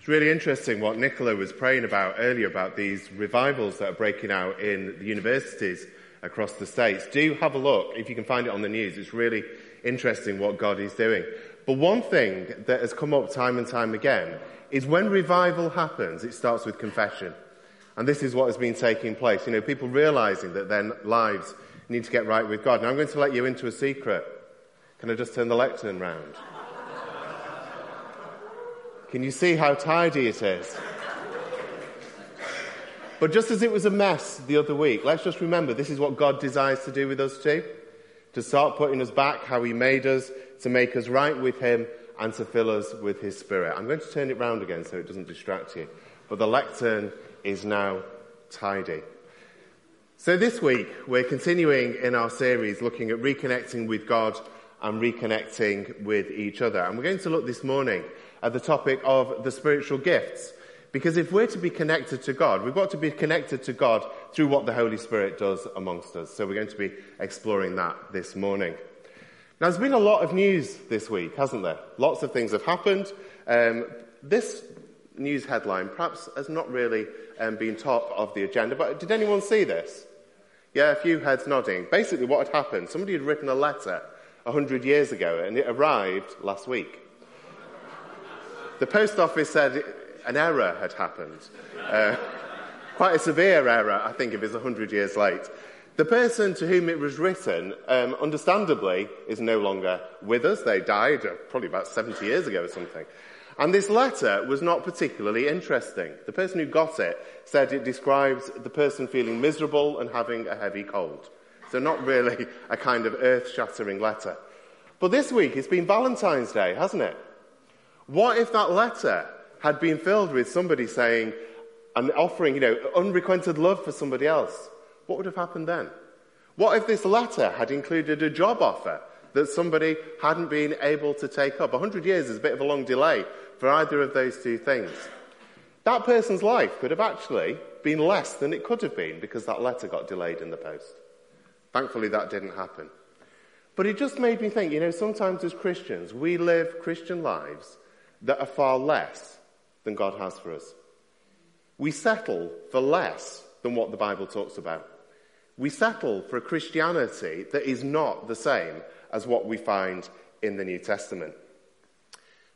It's really interesting what Nicola was praying about earlier about these revivals that are breaking out in the universities across the States. Do have a look if you can find it on the news. It's really interesting what God is doing. But one thing that has come up time and time again is when revival happens, it starts with confession. And this is what has been taking place. You know, people realizing that their lives need to get right with God. Now I'm going to let you into a secret. Can I just turn the lectern round? Can you see how tidy it is? But just as it was a mess the other week, let's just remember this is what God desires to do with us too. To start putting us back how He made us, to make us right with Him, and to fill us with His Spirit. I'm going to turn it round again so it doesn't distract you. But the lectern is now tidy. So this week, we're continuing in our series looking at reconnecting with God and reconnecting with each other. And we're going to look this morning at the topic of the spiritual gifts. Because if we're to be connected to God, we've got to be connected to God through what the Holy Spirit does amongst us. So we're going to be exploring that this morning. Now, there's been a lot of news this week, hasn't there? Lots of things have happened. Um, this news headline perhaps has not really um, been top of the agenda, but did anyone see this? Yeah, a few heads nodding. Basically, what had happened, somebody had written a letter 100 years ago, and it arrived last week. The post office said an error had happened. Uh, quite a severe error, I think, if it's 100 years late. The person to whom it was written, um, understandably, is no longer with us. They died uh, probably about 70 years ago or something. And this letter was not particularly interesting. The person who got it said it describes the person feeling miserable and having a heavy cold. So not really a kind of earth-shattering letter. But this week it's been Valentine's Day, hasn't it? What if that letter had been filled with somebody saying and offering, you know, unrequited love for somebody else? What would have happened then? What if this letter had included a job offer that somebody hadn't been able to take up? A hundred years is a bit of a long delay for either of those two things. That person's life could have actually been less than it could have been because that letter got delayed in the post. Thankfully, that didn't happen. But it just made me think, you know, sometimes as Christians, we live Christian lives that are far less than God has for us. We settle for less than what the Bible talks about. We settle for a Christianity that is not the same as what we find in the New Testament.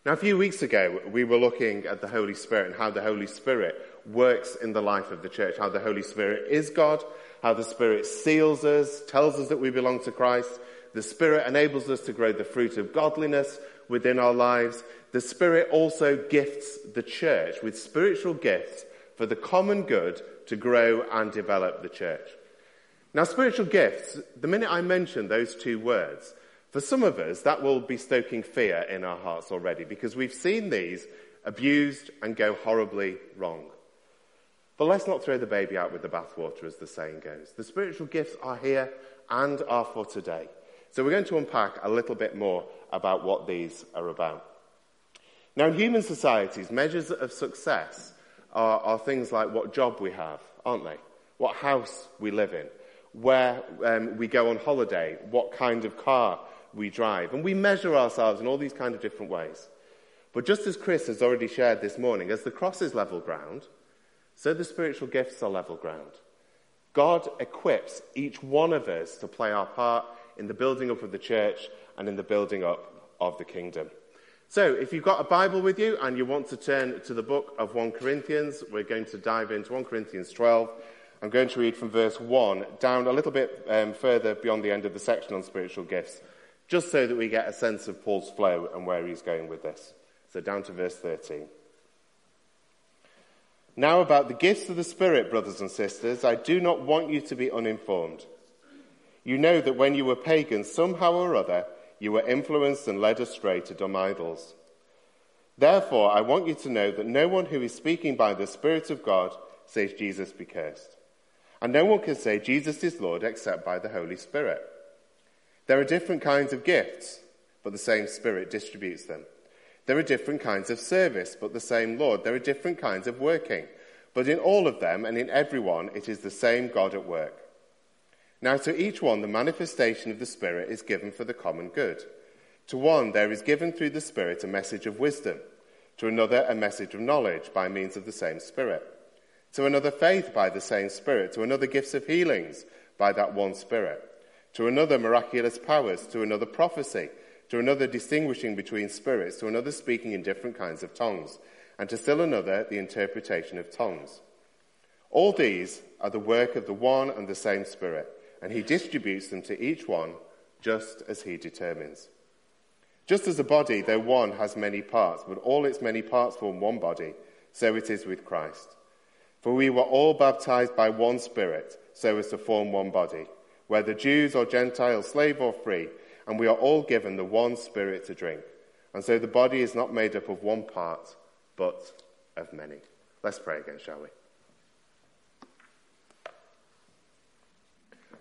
Now, a few weeks ago, we were looking at the Holy Spirit and how the Holy Spirit works in the life of the church, how the Holy Spirit is God, how the Spirit seals us, tells us that we belong to Christ. The Spirit enables us to grow the fruit of godliness within our lives. The Spirit also gifts the church with spiritual gifts for the common good to grow and develop the church. Now, spiritual gifts, the minute I mention those two words, for some of us, that will be stoking fear in our hearts already because we've seen these abused and go horribly wrong. But let's not throw the baby out with the bathwater, as the saying goes. The spiritual gifts are here and are for today. So we're going to unpack a little bit more about what these are about. Now, in human societies, measures of success are, are things like what job we have, aren't they? What house we live in, where um, we go on holiday, what kind of car we drive. And we measure ourselves in all these kind of different ways. But just as Chris has already shared this morning, as the cross is level ground, so the spiritual gifts are level ground. God equips each one of us to play our part in the building up of the church and in the building up of the kingdom. So, if you've got a Bible with you and you want to turn to the book of 1 Corinthians, we're going to dive into 1 Corinthians 12. I'm going to read from verse 1 down a little bit um, further beyond the end of the section on spiritual gifts, just so that we get a sense of Paul's flow and where he's going with this. So, down to verse 13. Now, about the gifts of the Spirit, brothers and sisters, I do not want you to be uninformed. You know that when you were pagans, somehow or other, you were influenced and led astray to dumb idols. Therefore, I want you to know that no one who is speaking by the Spirit of God says Jesus be cursed. And no one can say Jesus is Lord except by the Holy Spirit. There are different kinds of gifts, but the same Spirit distributes them. There are different kinds of service, but the same Lord. There are different kinds of working, but in all of them and in everyone, it is the same God at work. Now, to each one, the manifestation of the Spirit is given for the common good. To one, there is given through the Spirit a message of wisdom. to another a message of knowledge by means of the same Spirit, to another faith by the same Spirit, to another gifts of healings by that one Spirit, to another miraculous powers, to another prophecy, to another distinguishing between spirits, to another speaking in different kinds of tongues, and to still another the interpretation of tongues. All these are the work of the one and the same Spirit, and he distributes them to each one just as he determines. Just as a body, though one, has many parts, but all its many parts form one body, so it is with Christ. For we were all baptized by one Spirit, so as to form one body, whether Jews or Gentiles, slave or free, and we are all given the one Spirit to drink. And so the body is not made up of one part, but of many. Let's pray again, shall we?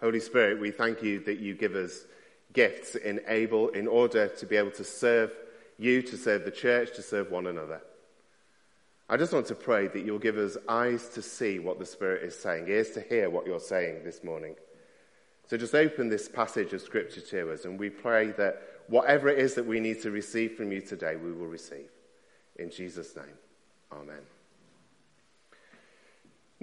Holy Spirit, we thank you that you give us gifts in able in order to be able to serve you, to serve the church, to serve one another. I just want to pray that you'll give us eyes to see what the Spirit is saying, ears to hear what you're saying this morning. So just open this passage of Scripture to us, and we pray that whatever it is that we need to receive from you today, we will receive. In Jesus' name, Amen.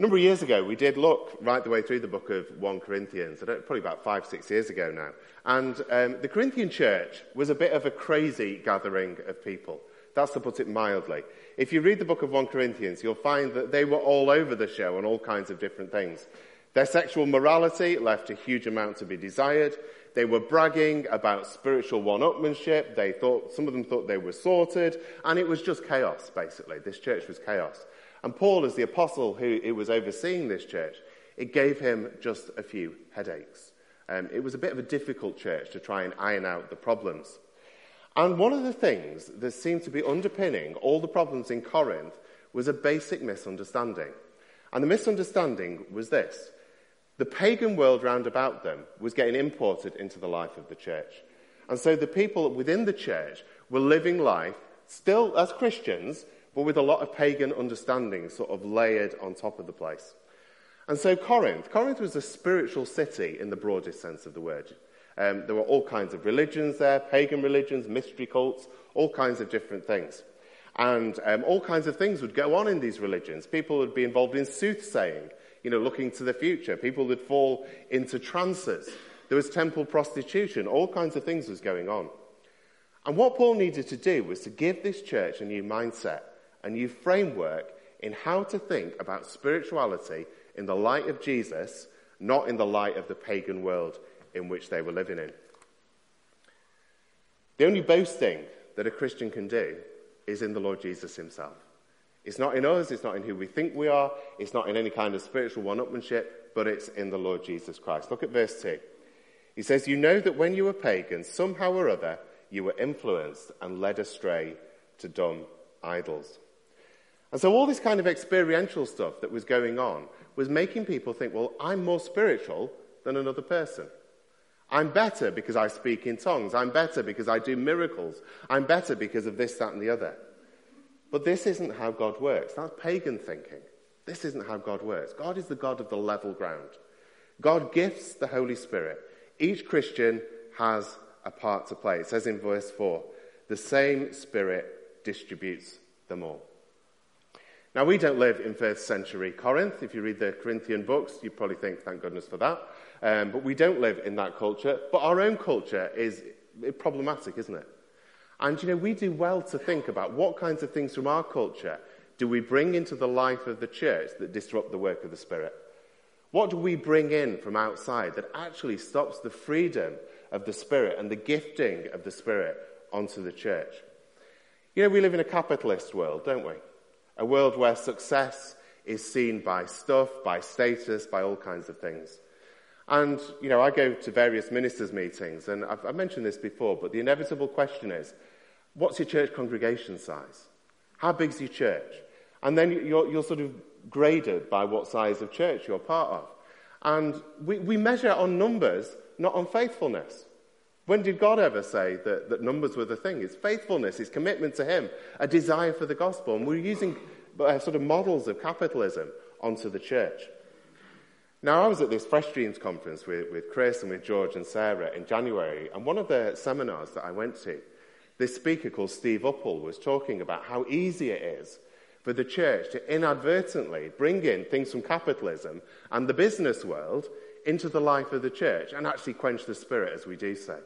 A number of years ago, we did look right the way through the book of 1 Corinthians, I don't probably about five, six years ago now. And um, the Corinthian church was a bit of a crazy gathering of people. That's to put it mildly. If you read the book of 1 Corinthians, you'll find that they were all over the show on all kinds of different things. Their sexual morality left a huge amount to be desired. They were bragging about spiritual one-upmanship. They thought, some of them thought they were sorted. And it was just chaos, basically. This church was chaos. And Paul, as the apostle who, was overseeing this church, it gave him just a few headaches. Um, it was a bit of a difficult church to try and iron out the problems. And one of the things that seemed to be underpinning all the problems in Corinth was a basic misunderstanding. And the misunderstanding was this the pagan world round about them was getting imported into the life of the church. And so the people within the church were living life still as Christians, but with a lot of pagan understanding sort of layered on top of the place. And so Corinth, Corinth was a spiritual city in the broadest sense of the word. Um, there were all kinds of religions there, pagan religions, mystery cults, all kinds of different things. And um, all kinds of things would go on in these religions. People would be involved in soothsaying, you know, looking to the future. People would fall into trances. There was temple prostitution. All kinds of things was going on. And what Paul needed to do was to give this church a new mindset a new framework in how to think about spirituality in the light of Jesus, not in the light of the pagan world in which they were living in. The only boasting that a Christian can do is in the Lord Jesus himself. It's not in us, it's not in who we think we are, it's not in any kind of spiritual one upmanship, but it's in the Lord Jesus Christ. Look at verse 2. He says, You know that when you were pagans, somehow or other, you were influenced and led astray to dumb idols. And so all this kind of experiential stuff that was going on was making people think, well, I'm more spiritual than another person. I'm better because I speak in tongues. I'm better because I do miracles. I'm better because of this, that, and the other. But this isn't how God works. That's pagan thinking. This isn't how God works. God is the God of the level ground. God gifts the Holy Spirit. Each Christian has a part to play. It says in verse 4 the same Spirit distributes them all. Now, we don't live in first century Corinth. If you read the Corinthian books, you probably think, thank goodness for that. Um, but we don't live in that culture. But our own culture is problematic, isn't it? And, you know, we do well to think about what kinds of things from our culture do we bring into the life of the church that disrupt the work of the Spirit? What do we bring in from outside that actually stops the freedom of the Spirit and the gifting of the Spirit onto the church? You know, we live in a capitalist world, don't we? A world where success is seen by stuff, by status, by all kinds of things. And, you know, I go to various ministers' meetings, and I've, I've mentioned this before, but the inevitable question is what's your church congregation size? How big's your church? And then you're, you're sort of graded by what size of church you're part of. And we, we measure on numbers, not on faithfulness. When did God ever say that, that numbers were the thing? It's faithfulness, it's commitment to Him, a desire for the gospel. And we're using uh, sort of models of capitalism onto the church. Now, I was at this Fresh Streams conference with, with Chris and with George and Sarah in January, and one of the seminars that I went to, This speaker called Steve Uppal was talking about how easy it is for the church to inadvertently bring in things from capitalism and the business world into the life of the church and actually quench the spirit as we do so.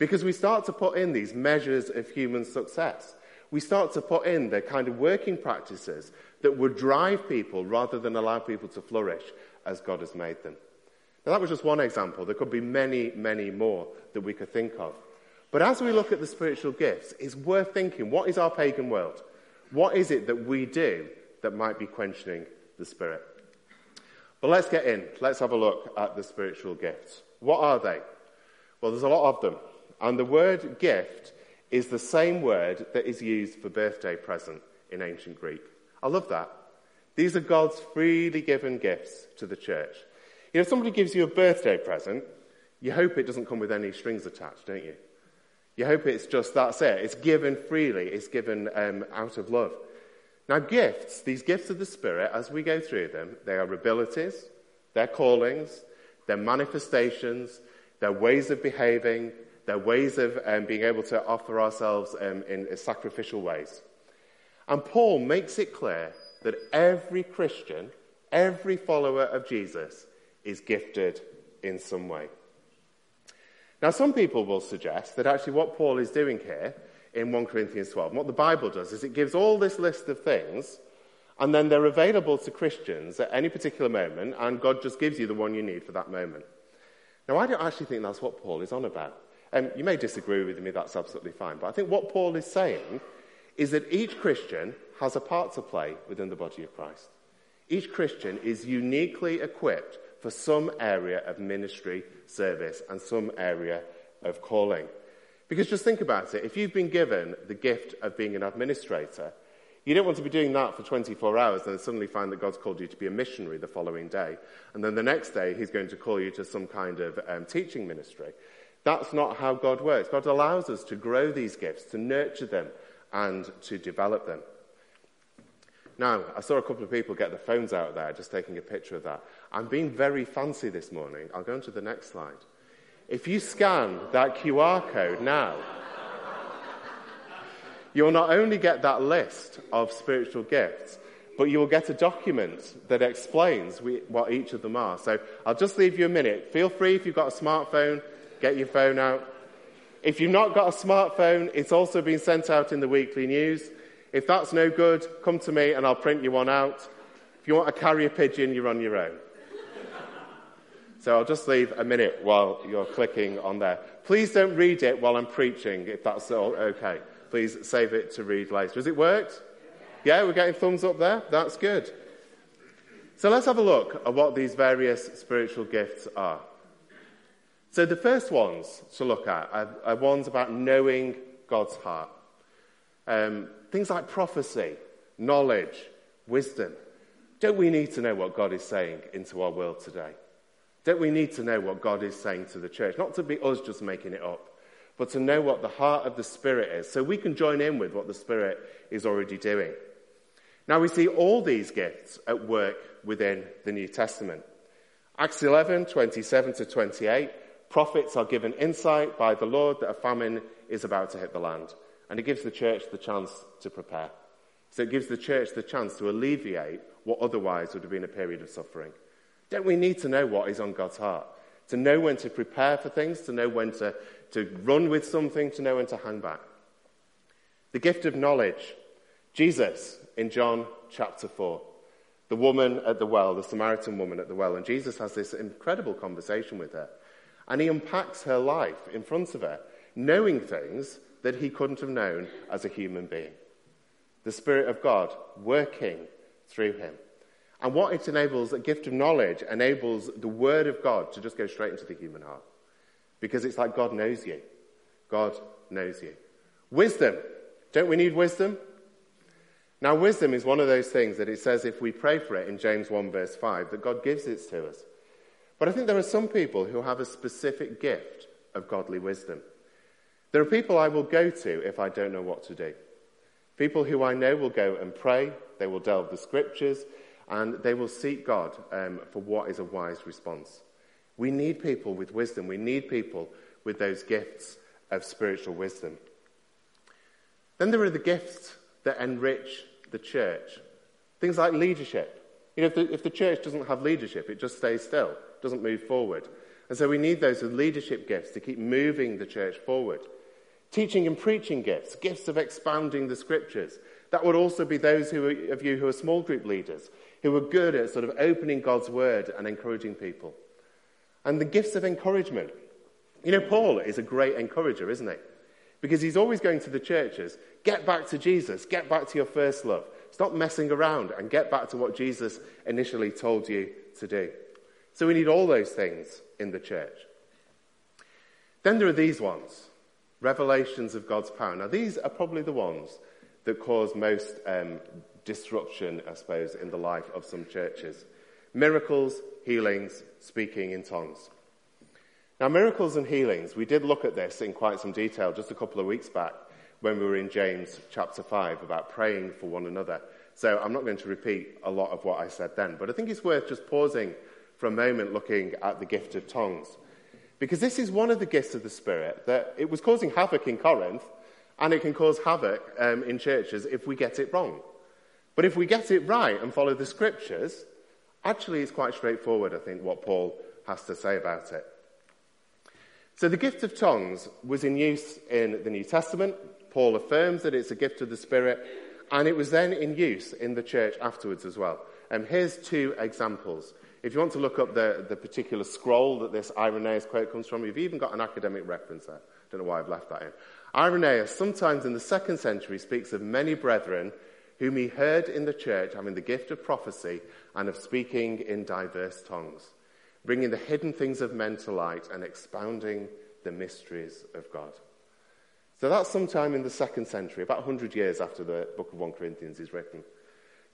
Because we start to put in these measures of human success. We start to put in the kind of working practices that would drive people rather than allow people to flourish as God has made them. Now, that was just one example. There could be many, many more that we could think of. But as we look at the spiritual gifts, it's worth thinking what is our pagan world? What is it that we do that might be quenching the spirit? But let's get in. Let's have a look at the spiritual gifts. What are they? Well, there's a lot of them. And the word gift is the same word that is used for birthday present in ancient Greek. I love that. These are God's freely given gifts to the church. You know, if somebody gives you a birthday present, you hope it doesn't come with any strings attached, don't you? You hope it's just that's it. It's given freely, it's given um, out of love. Now, gifts, these gifts of the Spirit, as we go through them, they are abilities, they're callings, they're manifestations, they're ways of behaving, they're ways of um, being able to offer ourselves um, in sacrificial ways. And Paul makes it clear that every Christian, every follower of Jesus, is gifted in some way. Now, some people will suggest that actually what Paul is doing here in 1 Corinthians 12, what the Bible does, is it gives all this list of things, and then they're available to Christians at any particular moment, and God just gives you the one you need for that moment. Now, I don't actually think that's what Paul is on about. Um, you may disagree with me, that's absolutely fine. But I think what Paul is saying is that each Christian has a part to play within the body of Christ. Each Christian is uniquely equipped for some area of ministry service and some area of calling. Because just think about it if you've been given the gift of being an administrator, you don't want to be doing that for 24 hours and then suddenly find that God's called you to be a missionary the following day. And then the next day, He's going to call you to some kind of um, teaching ministry. That's not how God works. God allows us to grow these gifts, to nurture them, and to develop them. Now, I saw a couple of people get their phones out there, just taking a picture of that. I'm being very fancy this morning. I'll go on to the next slide. If you scan that QR code now, you'll not only get that list of spiritual gifts, but you'll get a document that explains what each of them are. So I'll just leave you a minute. Feel free if you've got a smartphone, get your phone out. If you've not got a smartphone, it's also been sent out in the weekly news. If that's no good, come to me and I'll print you one out. If you want a carrier pigeon, you're on your own. so I'll just leave a minute while you're clicking on there. Please don't read it while I'm preaching, if that's all okay. Please save it to read later. Has it worked? Yeah, we're getting thumbs up there? That's good. So let's have a look at what these various spiritual gifts are. So the first ones to look at are, are ones about knowing God's heart. Um, things like prophecy, knowledge, wisdom. Don't we need to know what God is saying into our world today? Don't we need to know what God is saying to the church? Not to be us just making it up, but to know what the heart of the Spirit is so we can join in with what the Spirit is already doing. Now we see all these gifts at work within the New Testament. Acts 11, 27 to 28, prophets are given insight by the Lord that a famine is about to hit the land. And it gives the church the chance to prepare. So it gives the church the chance to alleviate what otherwise would have been a period of suffering. Don't we need to know what is on God's heart? To know when to prepare for things, to know when to, to run with something, to know when to hang back. The gift of knowledge. Jesus in John chapter 4. The woman at the well, the Samaritan woman at the well, and Jesus has this incredible conversation with her. And he unpacks her life in front of her, knowing things that he couldn't have known as a human being. The Spirit of God working through him. And what it enables, a gift of knowledge, enables the Word of God to just go straight into the human heart. Because it's like God knows you. God knows you. Wisdom. Don't we need wisdom? Now, wisdom is one of those things that it says if we pray for it in James 1, verse 5, that God gives it to us. But I think there are some people who have a specific gift of godly wisdom. There are people I will go to if I don't know what to do. People who I know will go and pray, they will delve the scriptures, and they will seek God um, for what is a wise response. We need people with wisdom. We need people with those gifts of spiritual wisdom. Then there are the gifts that enrich the church. Things like leadership. You know, if the, if the church doesn't have leadership, it just stays still, doesn't move forward. And so we need those with leadership gifts to keep moving the church forward. Teaching and preaching gifts, gifts of expounding the scriptures. That would also be those who are, of you who are small group leaders, who are good at sort of opening God's word and encouraging people. And the gifts of encouragement. You know, Paul is a great encourager, isn't he? Because he's always going to the churches get back to Jesus, get back to your first love. Stop messing around and get back to what Jesus initially told you to do. So we need all those things in the church. Then there are these ones revelations of God's power. Now, these are probably the ones that cause most um, disruption, I suppose, in the life of some churches miracles, healings, speaking in tongues. Now, miracles and healings, we did look at this in quite some detail just a couple of weeks back when we were in James chapter 5 about praying for one another. So I'm not going to repeat a lot of what I said then, but I think it's worth just pausing for a moment looking at the gift of tongues. Because this is one of the gifts of the Spirit that it was causing havoc in Corinth, and it can cause havoc um, in churches if we get it wrong. But if we get it right and follow the scriptures, actually it's quite straightforward, I think, what Paul has to say about it. So the gift of tongues was in use in the New Testament. Paul affirms that it's a gift of the Spirit, and it was then in use in the church afterwards as well. And um, here's two examples. If you want to look up the, the particular scroll that this Irenaeus quote comes from, you've even got an academic reference there. I Don't know why I've left that in. Irenaeus, sometimes in the second century, speaks of many brethren whom he heard in the church having the gift of prophecy and of speaking in diverse tongues, bringing the hidden things of men to light and expounding the mysteries of God. So that's sometime in the second century, about 100 years after the book of 1 Corinthians is written.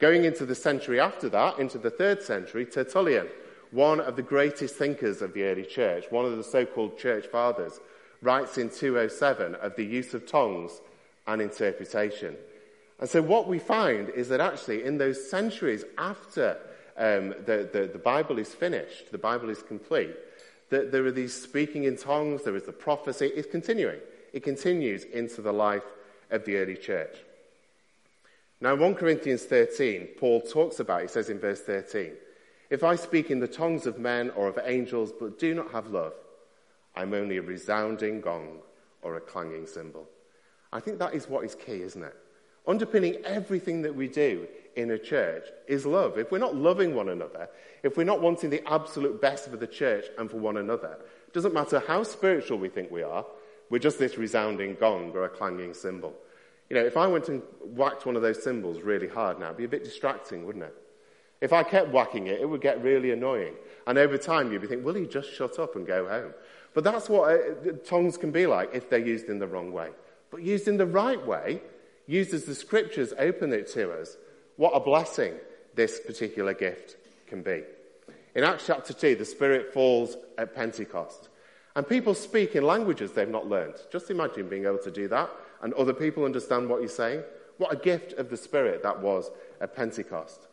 Going into the century after that, into the third century, Tertullian, one of the greatest thinkers of the early church, one of the so called church fathers, writes in 207 of the use of tongues and interpretation. And so, what we find is that actually, in those centuries after um, the, the, the Bible is finished, the Bible is complete, that there are these speaking in tongues, there is the prophecy, it's continuing. It continues into the life of the early church. Now, in 1 Corinthians 13, Paul talks about, he says in verse 13, If I speak in the tongues of men or of angels, but do not have love, I'm only a resounding gong or a clanging cymbal. I think that is what is key, isn't it? Underpinning everything that we do in a church is love. If we're not loving one another, if we're not wanting the absolute best for the church and for one another, it doesn't matter how spiritual we think we are, we're just this resounding gong or a clanging cymbal. You know, if I went and whacked one of those cymbals really hard now, it'd be a bit distracting, wouldn't it? If I kept whacking it, it would get really annoying. And over time, you'd be thinking, will he just shut up and go home? But that's what uh, tongues can be like if they're used in the wrong way. But used in the right way, used as the scriptures open it to us, what a blessing this particular gift can be. In Acts chapter 2, the Spirit falls at Pentecost. And people speak in languages they've not learned. Just imagine being able to do that and other people understand what you're saying. What a gift of the Spirit that was at Pentecost.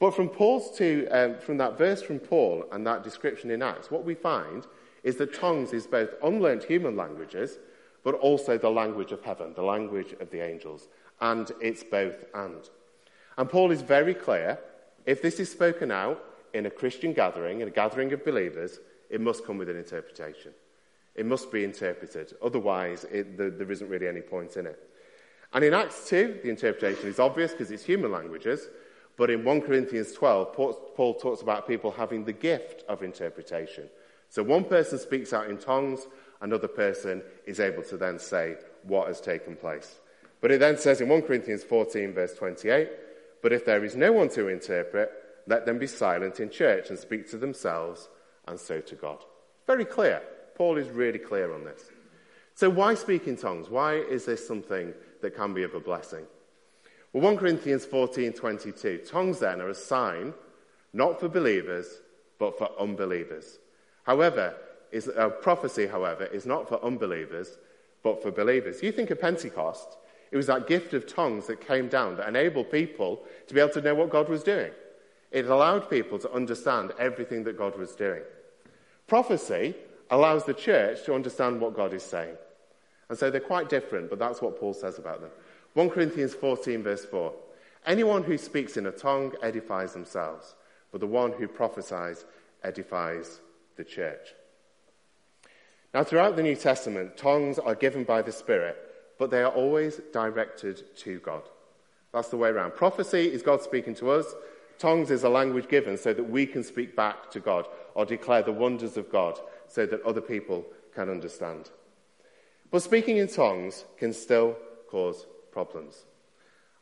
But from Paul's to, um, from that verse from Paul and that description in Acts, what we find is that tongues is both unlearned human languages, but also the language of heaven, the language of the angels. And it's both and. And Paul is very clear if this is spoken out in a Christian gathering, in a gathering of believers, it must come with an interpretation. It must be interpreted. Otherwise, it, there, there isn't really any point in it. And in Acts 2, the interpretation is obvious because it's human languages. But in 1 Corinthians 12, Paul talks about people having the gift of interpretation. So one person speaks out in tongues, another person is able to then say what has taken place. But it then says in 1 Corinthians 14, verse 28, But if there is no one to interpret, let them be silent in church and speak to themselves and so to God. Very clear. Paul is really clear on this. So, why speak in tongues? Why is this something that can be of a blessing? Well, 1 Corinthians 14 22. Tongues then are a sign, not for believers, but for unbelievers. However, is, uh, prophecy, however, is not for unbelievers, but for believers. You think of Pentecost, it was that gift of tongues that came down that enabled people to be able to know what God was doing. It allowed people to understand everything that God was doing. Prophecy allows the church to understand what God is saying. And so they're quite different, but that's what Paul says about them. 1 Corinthians 14, verse 4. Anyone who speaks in a tongue edifies themselves, but the one who prophesies edifies the church. Now, throughout the New Testament, tongues are given by the Spirit, but they are always directed to God. That's the way around. Prophecy is God speaking to us. Tongues is a language given so that we can speak back to God or declare the wonders of God so that other people can understand. But speaking in tongues can still cause problems.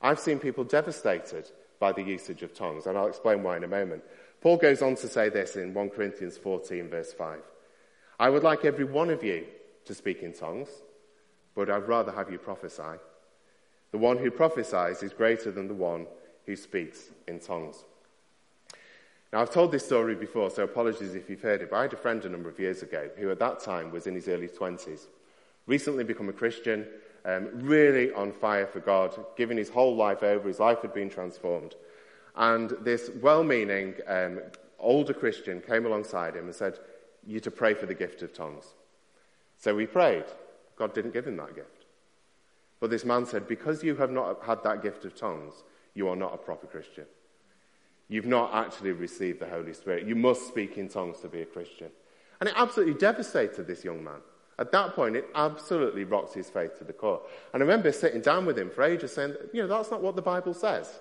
I've seen people devastated by the usage of tongues, and I'll explain why in a moment. Paul goes on to say this in 1 Corinthians 14, verse 5. I would like every one of you to speak in tongues, but I'd rather have you prophesy. The one who prophesies is greater than the one who speaks in tongues. Now, I've told this story before, so apologies if you've heard it, but I had a friend a number of years ago who at that time was in his early 20s, recently become a Christian, um, really on fire for God, giving his whole life over, his life had been transformed. And this well meaning um, older Christian came alongside him and said, You to pray for the gift of tongues. So we prayed. God didn't give him that gift. But this man said, Because you have not had that gift of tongues, you are not a proper Christian. You've not actually received the Holy Spirit. You must speak in tongues to be a Christian. And it absolutely devastated this young man. At that point, it absolutely rocked his faith to the core. And I remember sitting down with him for ages saying, you know, that's not what the Bible says.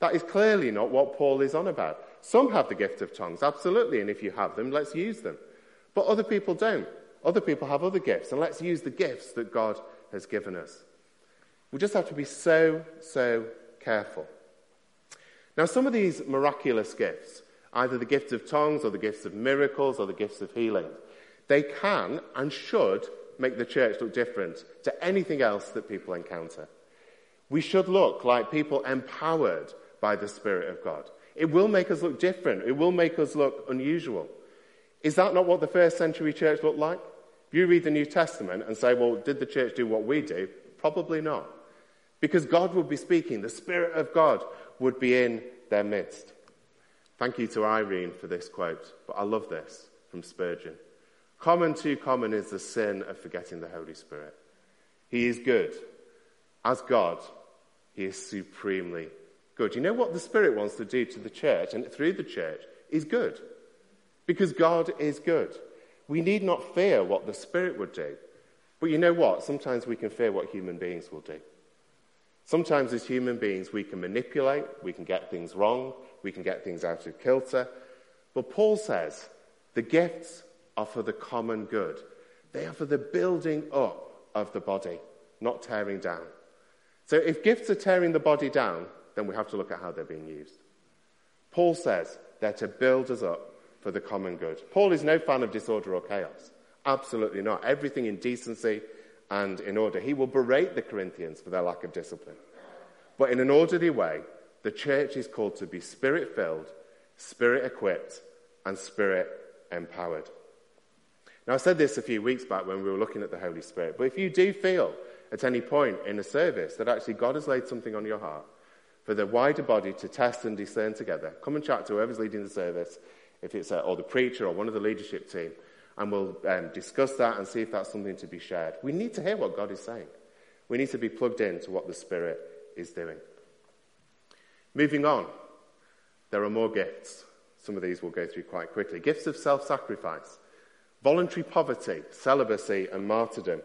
That is clearly not what Paul is on about. Some have the gift of tongues, absolutely, and if you have them, let's use them. But other people don't. Other people have other gifts, and let's use the gifts that God has given us. We just have to be so, so careful. Now, some of these miraculous gifts, either the gift of tongues or the gifts of miracles or the gifts of healing, they can and should make the church look different to anything else that people encounter. We should look like people empowered by the Spirit of God. It will make us look different. It will make us look unusual. Is that not what the first century church looked like? If you read the New Testament and say, well, did the church do what we do? Probably not. Because God would be speaking, the Spirit of God would be in their midst. Thank you to Irene for this quote, but I love this from Spurgeon. Common too common is the sin of forgetting the Holy Spirit. He is good. As God, He is supremely good. You know what the Spirit wants to do to the church and through the church is good. Because God is good. We need not fear what the Spirit would do. But you know what? Sometimes we can fear what human beings will do. Sometimes as human beings, we can manipulate, we can get things wrong, we can get things out of kilter. But Paul says the gifts are for the common good. They are for the building up of the body, not tearing down. So if gifts are tearing the body down, then we have to look at how they're being used. Paul says they're to build us up for the common good. Paul is no fan of disorder or chaos. Absolutely not. Everything in decency and in order. He will berate the Corinthians for their lack of discipline. But in an orderly way, the church is called to be spirit filled, spirit equipped, and spirit empowered. Now, I said this a few weeks back when we were looking at the Holy Spirit, but if you do feel at any point in a service that actually God has laid something on your heart for the wider body to test and discern together, come and chat to whoever's leading the service, if it's uh, or the preacher or one of the leadership team, and we'll um, discuss that and see if that's something to be shared. We need to hear what God is saying. We need to be plugged in to what the Spirit is doing. Moving on, there are more gifts. Some of these we'll go through quite quickly. Gifts of self sacrifice voluntary poverty, celibacy, and martyrdom.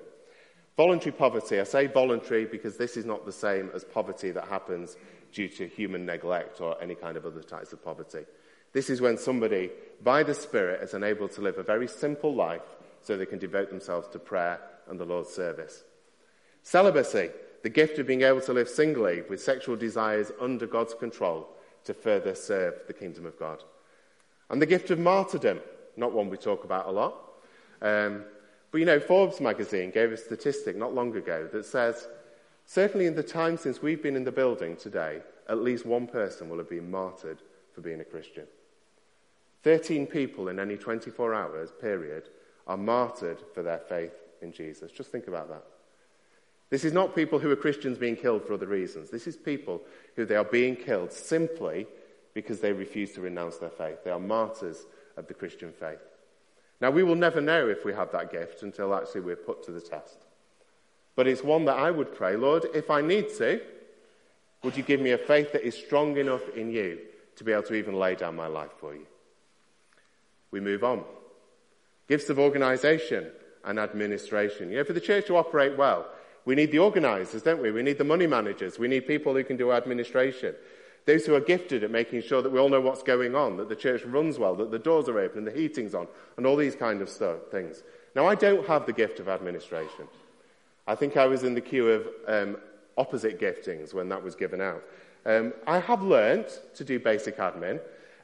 Voluntary poverty, I say voluntary because this is not the same as poverty that happens due to human neglect or any kind of other types of poverty. This is when somebody, by the Spirit, is enabled to live a very simple life so they can devote themselves to prayer and the Lord's service. Celibacy, the gift of being able to live singly with sexual desires under God's control to further serve the kingdom of God. And the gift of martyrdom, not one we talk about a lot. Um, but you know, Forbes magazine gave a statistic not long ago that says, certainly in the time since we've been in the building today, at least one person will have been martyred for being a Christian. 13 people in any 24 hours period are martyred for their faith in Jesus. Just think about that. This is not people who are Christians being killed for other reasons. This is people who they are being killed simply because they refuse to renounce their faith. They are martyrs of the Christian faith. Now, we will never know if we have that gift until actually we're put to the test. But it's one that I would pray, Lord, if I need to, would you give me a faith that is strong enough in you to be able to even lay down my life for you? We move on. Gifts of organization and administration. You know, for the church to operate well, we need the organizers, don't we? We need the money managers. We need people who can do administration. Those who are gifted at making sure that we all know what's going on, that the church runs well, that the doors are open, and the heating's on, and all these kind of stuff, things. Now, I don't have the gift of administration. I think I was in the queue of um, opposite giftings when that was given out. Um, I have learnt to do basic admin,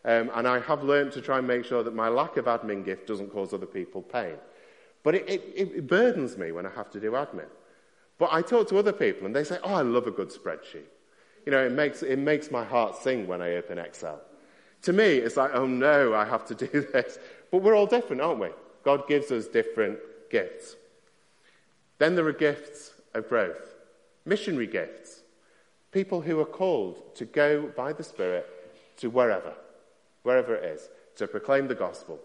um, and I have learnt to try and make sure that my lack of admin gift doesn't cause other people pain. But it, it, it burdens me when I have to do admin. But I talk to other people, and they say, Oh, I love a good spreadsheet. You know, it makes, it makes my heart sing when I open Excel. To me, it's like, oh no, I have to do this. But we're all different, aren't we? God gives us different gifts. Then there are gifts of growth, missionary gifts, people who are called to go by the Spirit to wherever, wherever it is, to proclaim the gospel.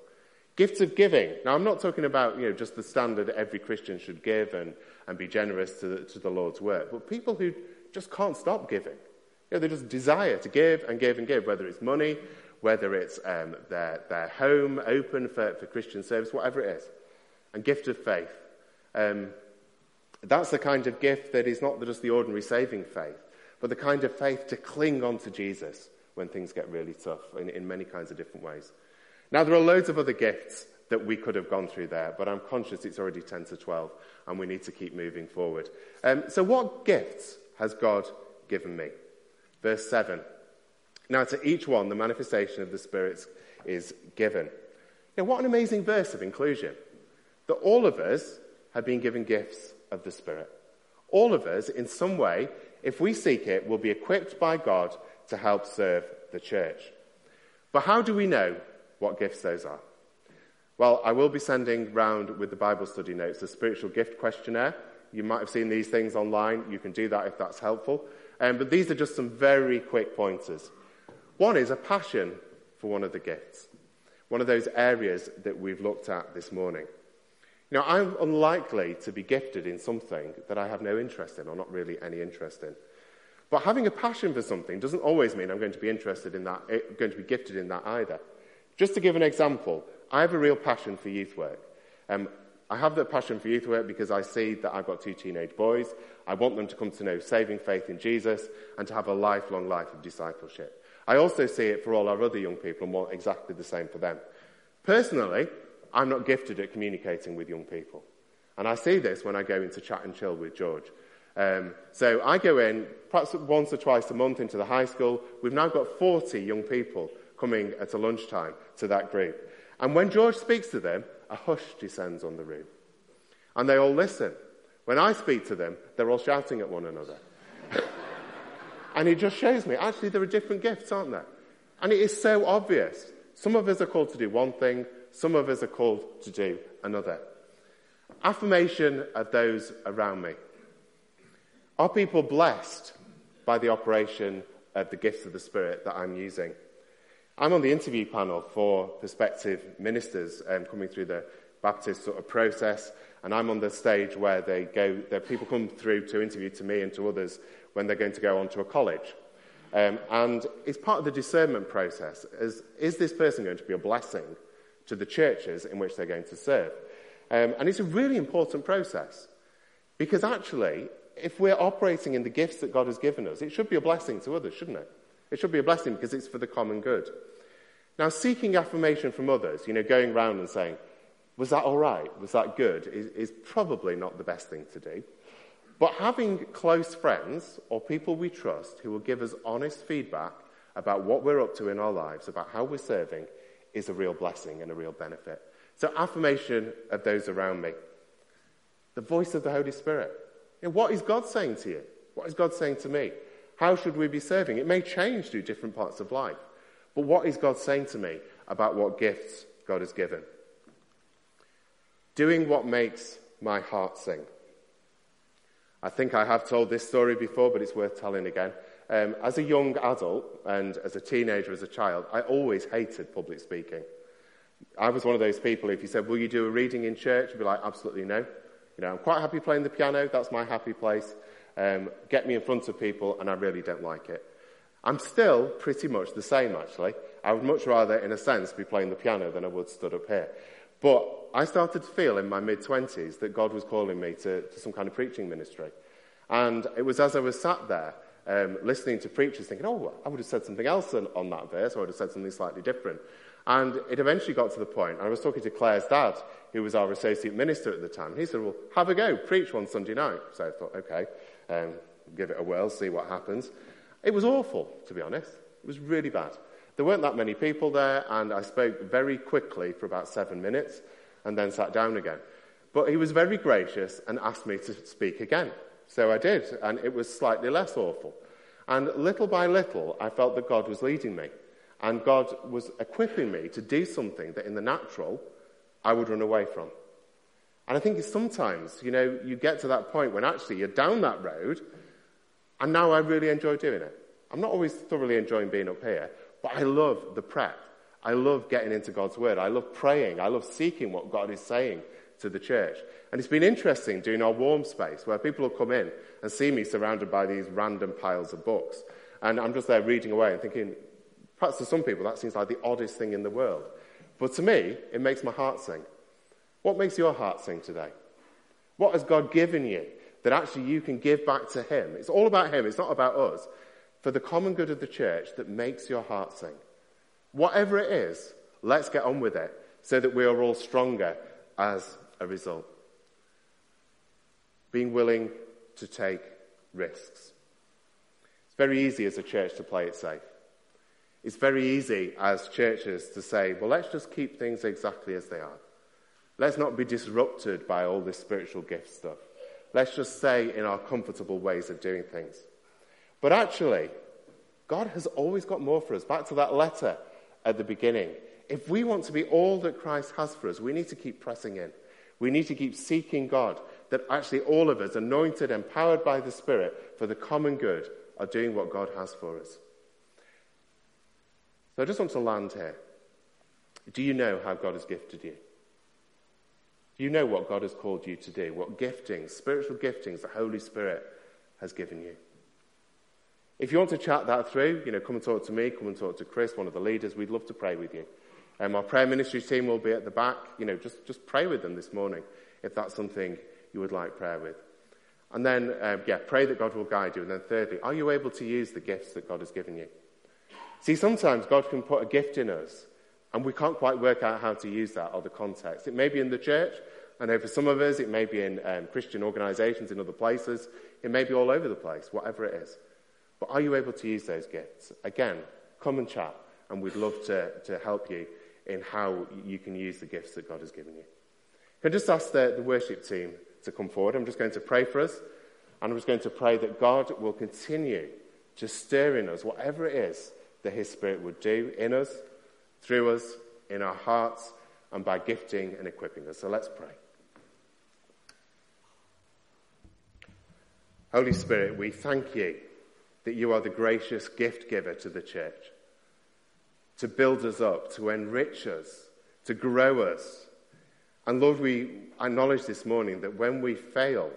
Gifts of giving. Now, I'm not talking about you know, just the standard every Christian should give and, and be generous to the, to the Lord's work, but people who just can't stop giving. You know, they just desire to give and give and give, whether it's money, whether it's um, their, their home open for, for Christian service, whatever it is. And gift of faith. Um, that's the kind of gift that is not just the ordinary saving faith, but the kind of faith to cling on to Jesus when things get really tough in, in many kinds of different ways. Now, there are loads of other gifts that we could have gone through there, but I'm conscious it's already 10 to 12 and we need to keep moving forward. Um, so, what gifts has God given me? Verse 7. Now, to each one, the manifestation of the Spirit is given. Now, what an amazing verse of inclusion. That all of us have been given gifts of the Spirit. All of us, in some way, if we seek it, will be equipped by God to help serve the church. But how do we know what gifts those are? Well, I will be sending round with the Bible study notes a spiritual gift questionnaire. You might have seen these things online. You can do that if that's helpful. Um, but these are just some very quick pointers. One is a passion for one of the gifts, one of those areas that we've looked at this morning. Now, I'm unlikely to be gifted in something that I have no interest in or not really any interest in. But having a passion for something doesn't always mean I'm going to be interested in that, eh, going to be gifted in that either. Just to give an example, I have a real passion for youth work. Um, I have that passion for youth work because I see that I've got two teenage boys. I want them to come to know saving faith in Jesus and to have a lifelong life of discipleship. I also see it for all our other young people and want exactly the same for them. Personally, I'm not gifted at communicating with young people. And I see this when I go into chat and chill with George. Um, so I go in perhaps once or twice a month into the high school. We've now got 40 young people coming at a lunchtime to that group. And when George speaks to them, a hush descends on the room. And they all listen. When I speak to them, they're all shouting at one another. and it just shows me, actually, there are different gifts, aren't there? And it is so obvious. Some of us are called to do one thing, some of us are called to do another. Affirmation of those around me. Are people blessed by the operation of the gifts of the Spirit that I'm using? I'm on the interview panel for prospective ministers um, coming through the Baptist sort of process, and I'm on the stage where they go, the people come through to interview to me and to others when they're going to go on to a college. Um, and it's part of the discernment process. Is, is this person going to be a blessing to the churches in which they're going to serve. Um, and it's a really important process because actually, if we're operating in the gifts that God has given us, it should be a blessing to others, shouldn't it? It should be a blessing because it's for the common good. Now, seeking affirmation from others, you know, going around and saying, was that all right? Was that good? Is, is probably not the best thing to do. But having close friends or people we trust who will give us honest feedback about what we're up to in our lives, about how we're serving, is a real blessing and a real benefit. So, affirmation of those around me. The voice of the Holy Spirit. What is God saying to you? What is God saying to me? How should we be serving? It may change through different parts of life. But what is God saying to me about what gifts God has given? Doing what makes my heart sing. I think I have told this story before, but it's worth telling again. Um, as a young adult and as a teenager, as a child, I always hated public speaking. I was one of those people, if you said, Will you do a reading in church? I'd be like, Absolutely no. You know, I'm quite happy playing the piano. That's my happy place. Um, get me in front of people, and I really don't like it. I'm still pretty much the same, actually. I would much rather, in a sense, be playing the piano than I would stood up here. But I started to feel in my mid 20s that God was calling me to, to, some kind of preaching ministry. And it was as I was sat there um, listening to preachers thinking, oh, I would have said something else on, on that verse, or I would have said something slightly different. And it eventually got to the point, I was talking to Claire's dad, who was our associate minister at the time. He said, well, have a go, preach one Sunday night. So I thought, okay, um, give it a whirl, see what happens. It was awful, to be honest. It was really bad. There weren't that many people there, and I spoke very quickly for about seven minutes and then sat down again. But he was very gracious and asked me to speak again. So I did, and it was slightly less awful. And little by little, I felt that God was leading me. And God was equipping me to do something that in the natural I would run away from. And I think sometimes, you know, you get to that point when actually you're down that road, and now I really enjoy doing it. I'm not always thoroughly enjoying being up here, but I love the prep. I love getting into God's Word. I love praying. I love seeking what God is saying to the church. And it's been interesting doing our warm space where people will come in and see me surrounded by these random piles of books. And I'm just there reading away and thinking, perhaps to some people that seems like the oddest thing in the world. But to me, it makes my heart sing. What makes your heart sing today? What has God given you that actually you can give back to Him? It's all about Him, it's not about us for the common good of the church that makes your heart sing. Whatever it is, let's get on with it so that we are all stronger as a result. Being willing to take risks. It's very easy as a church to play it safe. It's very easy as churches to say, well, let's just keep things exactly as they are. Let's not be disrupted by all this spiritual gift stuff. Let's just stay in our comfortable ways of doing things. But actually, God has always got more for us. Back to that letter at the beginning. If we want to be all that Christ has for us, we need to keep pressing in. We need to keep seeking God, that actually all of us, anointed, empowered by the Spirit for the common good, are doing what God has for us. So I just want to land here. Do you know how God has gifted you? Do you know what God has called you to do? What giftings, spiritual giftings, the Holy Spirit has given you? If you want to chat that through, you know, come and talk to me, come and talk to Chris, one of the leaders. We'd love to pray with you. Um, our prayer ministry team will be at the back. You know, just, just pray with them this morning if that's something you would like prayer with. And then, um, yeah, pray that God will guide you. And then thirdly, are you able to use the gifts that God has given you? See, sometimes God can put a gift in us and we can't quite work out how to use that or the context. It may be in the church. I know for some of us, it may be in um, Christian organizations in other places. It may be all over the place, whatever it is. But are you able to use those gifts? Again, come and chat, and we'd love to, to help you in how you can use the gifts that God has given you. Can I just ask the, the worship team to come forward? I'm just going to pray for us, and I'm just going to pray that God will continue to stir in us whatever it is that His Spirit would do in us, through us, in our hearts, and by gifting and equipping us. So let's pray. Holy Spirit, we thank you that you are the gracious gift giver to the church, to build us up, to enrich us, to grow us. And Lord, we acknowledge this morning that when we fail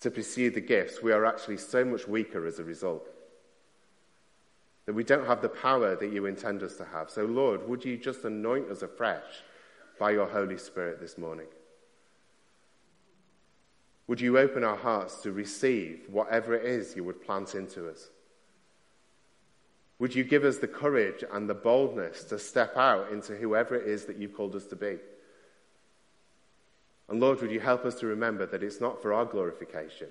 to pursue the gifts, we are actually so much weaker as a result. That we don't have the power that you intend us to have. So, Lord, would you just anoint us afresh by your Holy Spirit this morning? Would you open our hearts to receive whatever it is you would plant into us? Would you give us the courage and the boldness to step out into whoever it is that you've called us to be? And Lord, would you help us to remember that it's not for our glorification,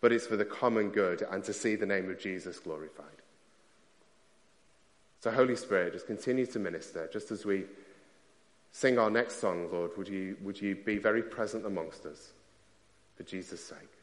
but it's for the common good and to see the name of Jesus glorified. So, Holy Spirit, just continue to minister. Just as we sing our next song, Lord, would you, would you be very present amongst us? For Jesus' sake.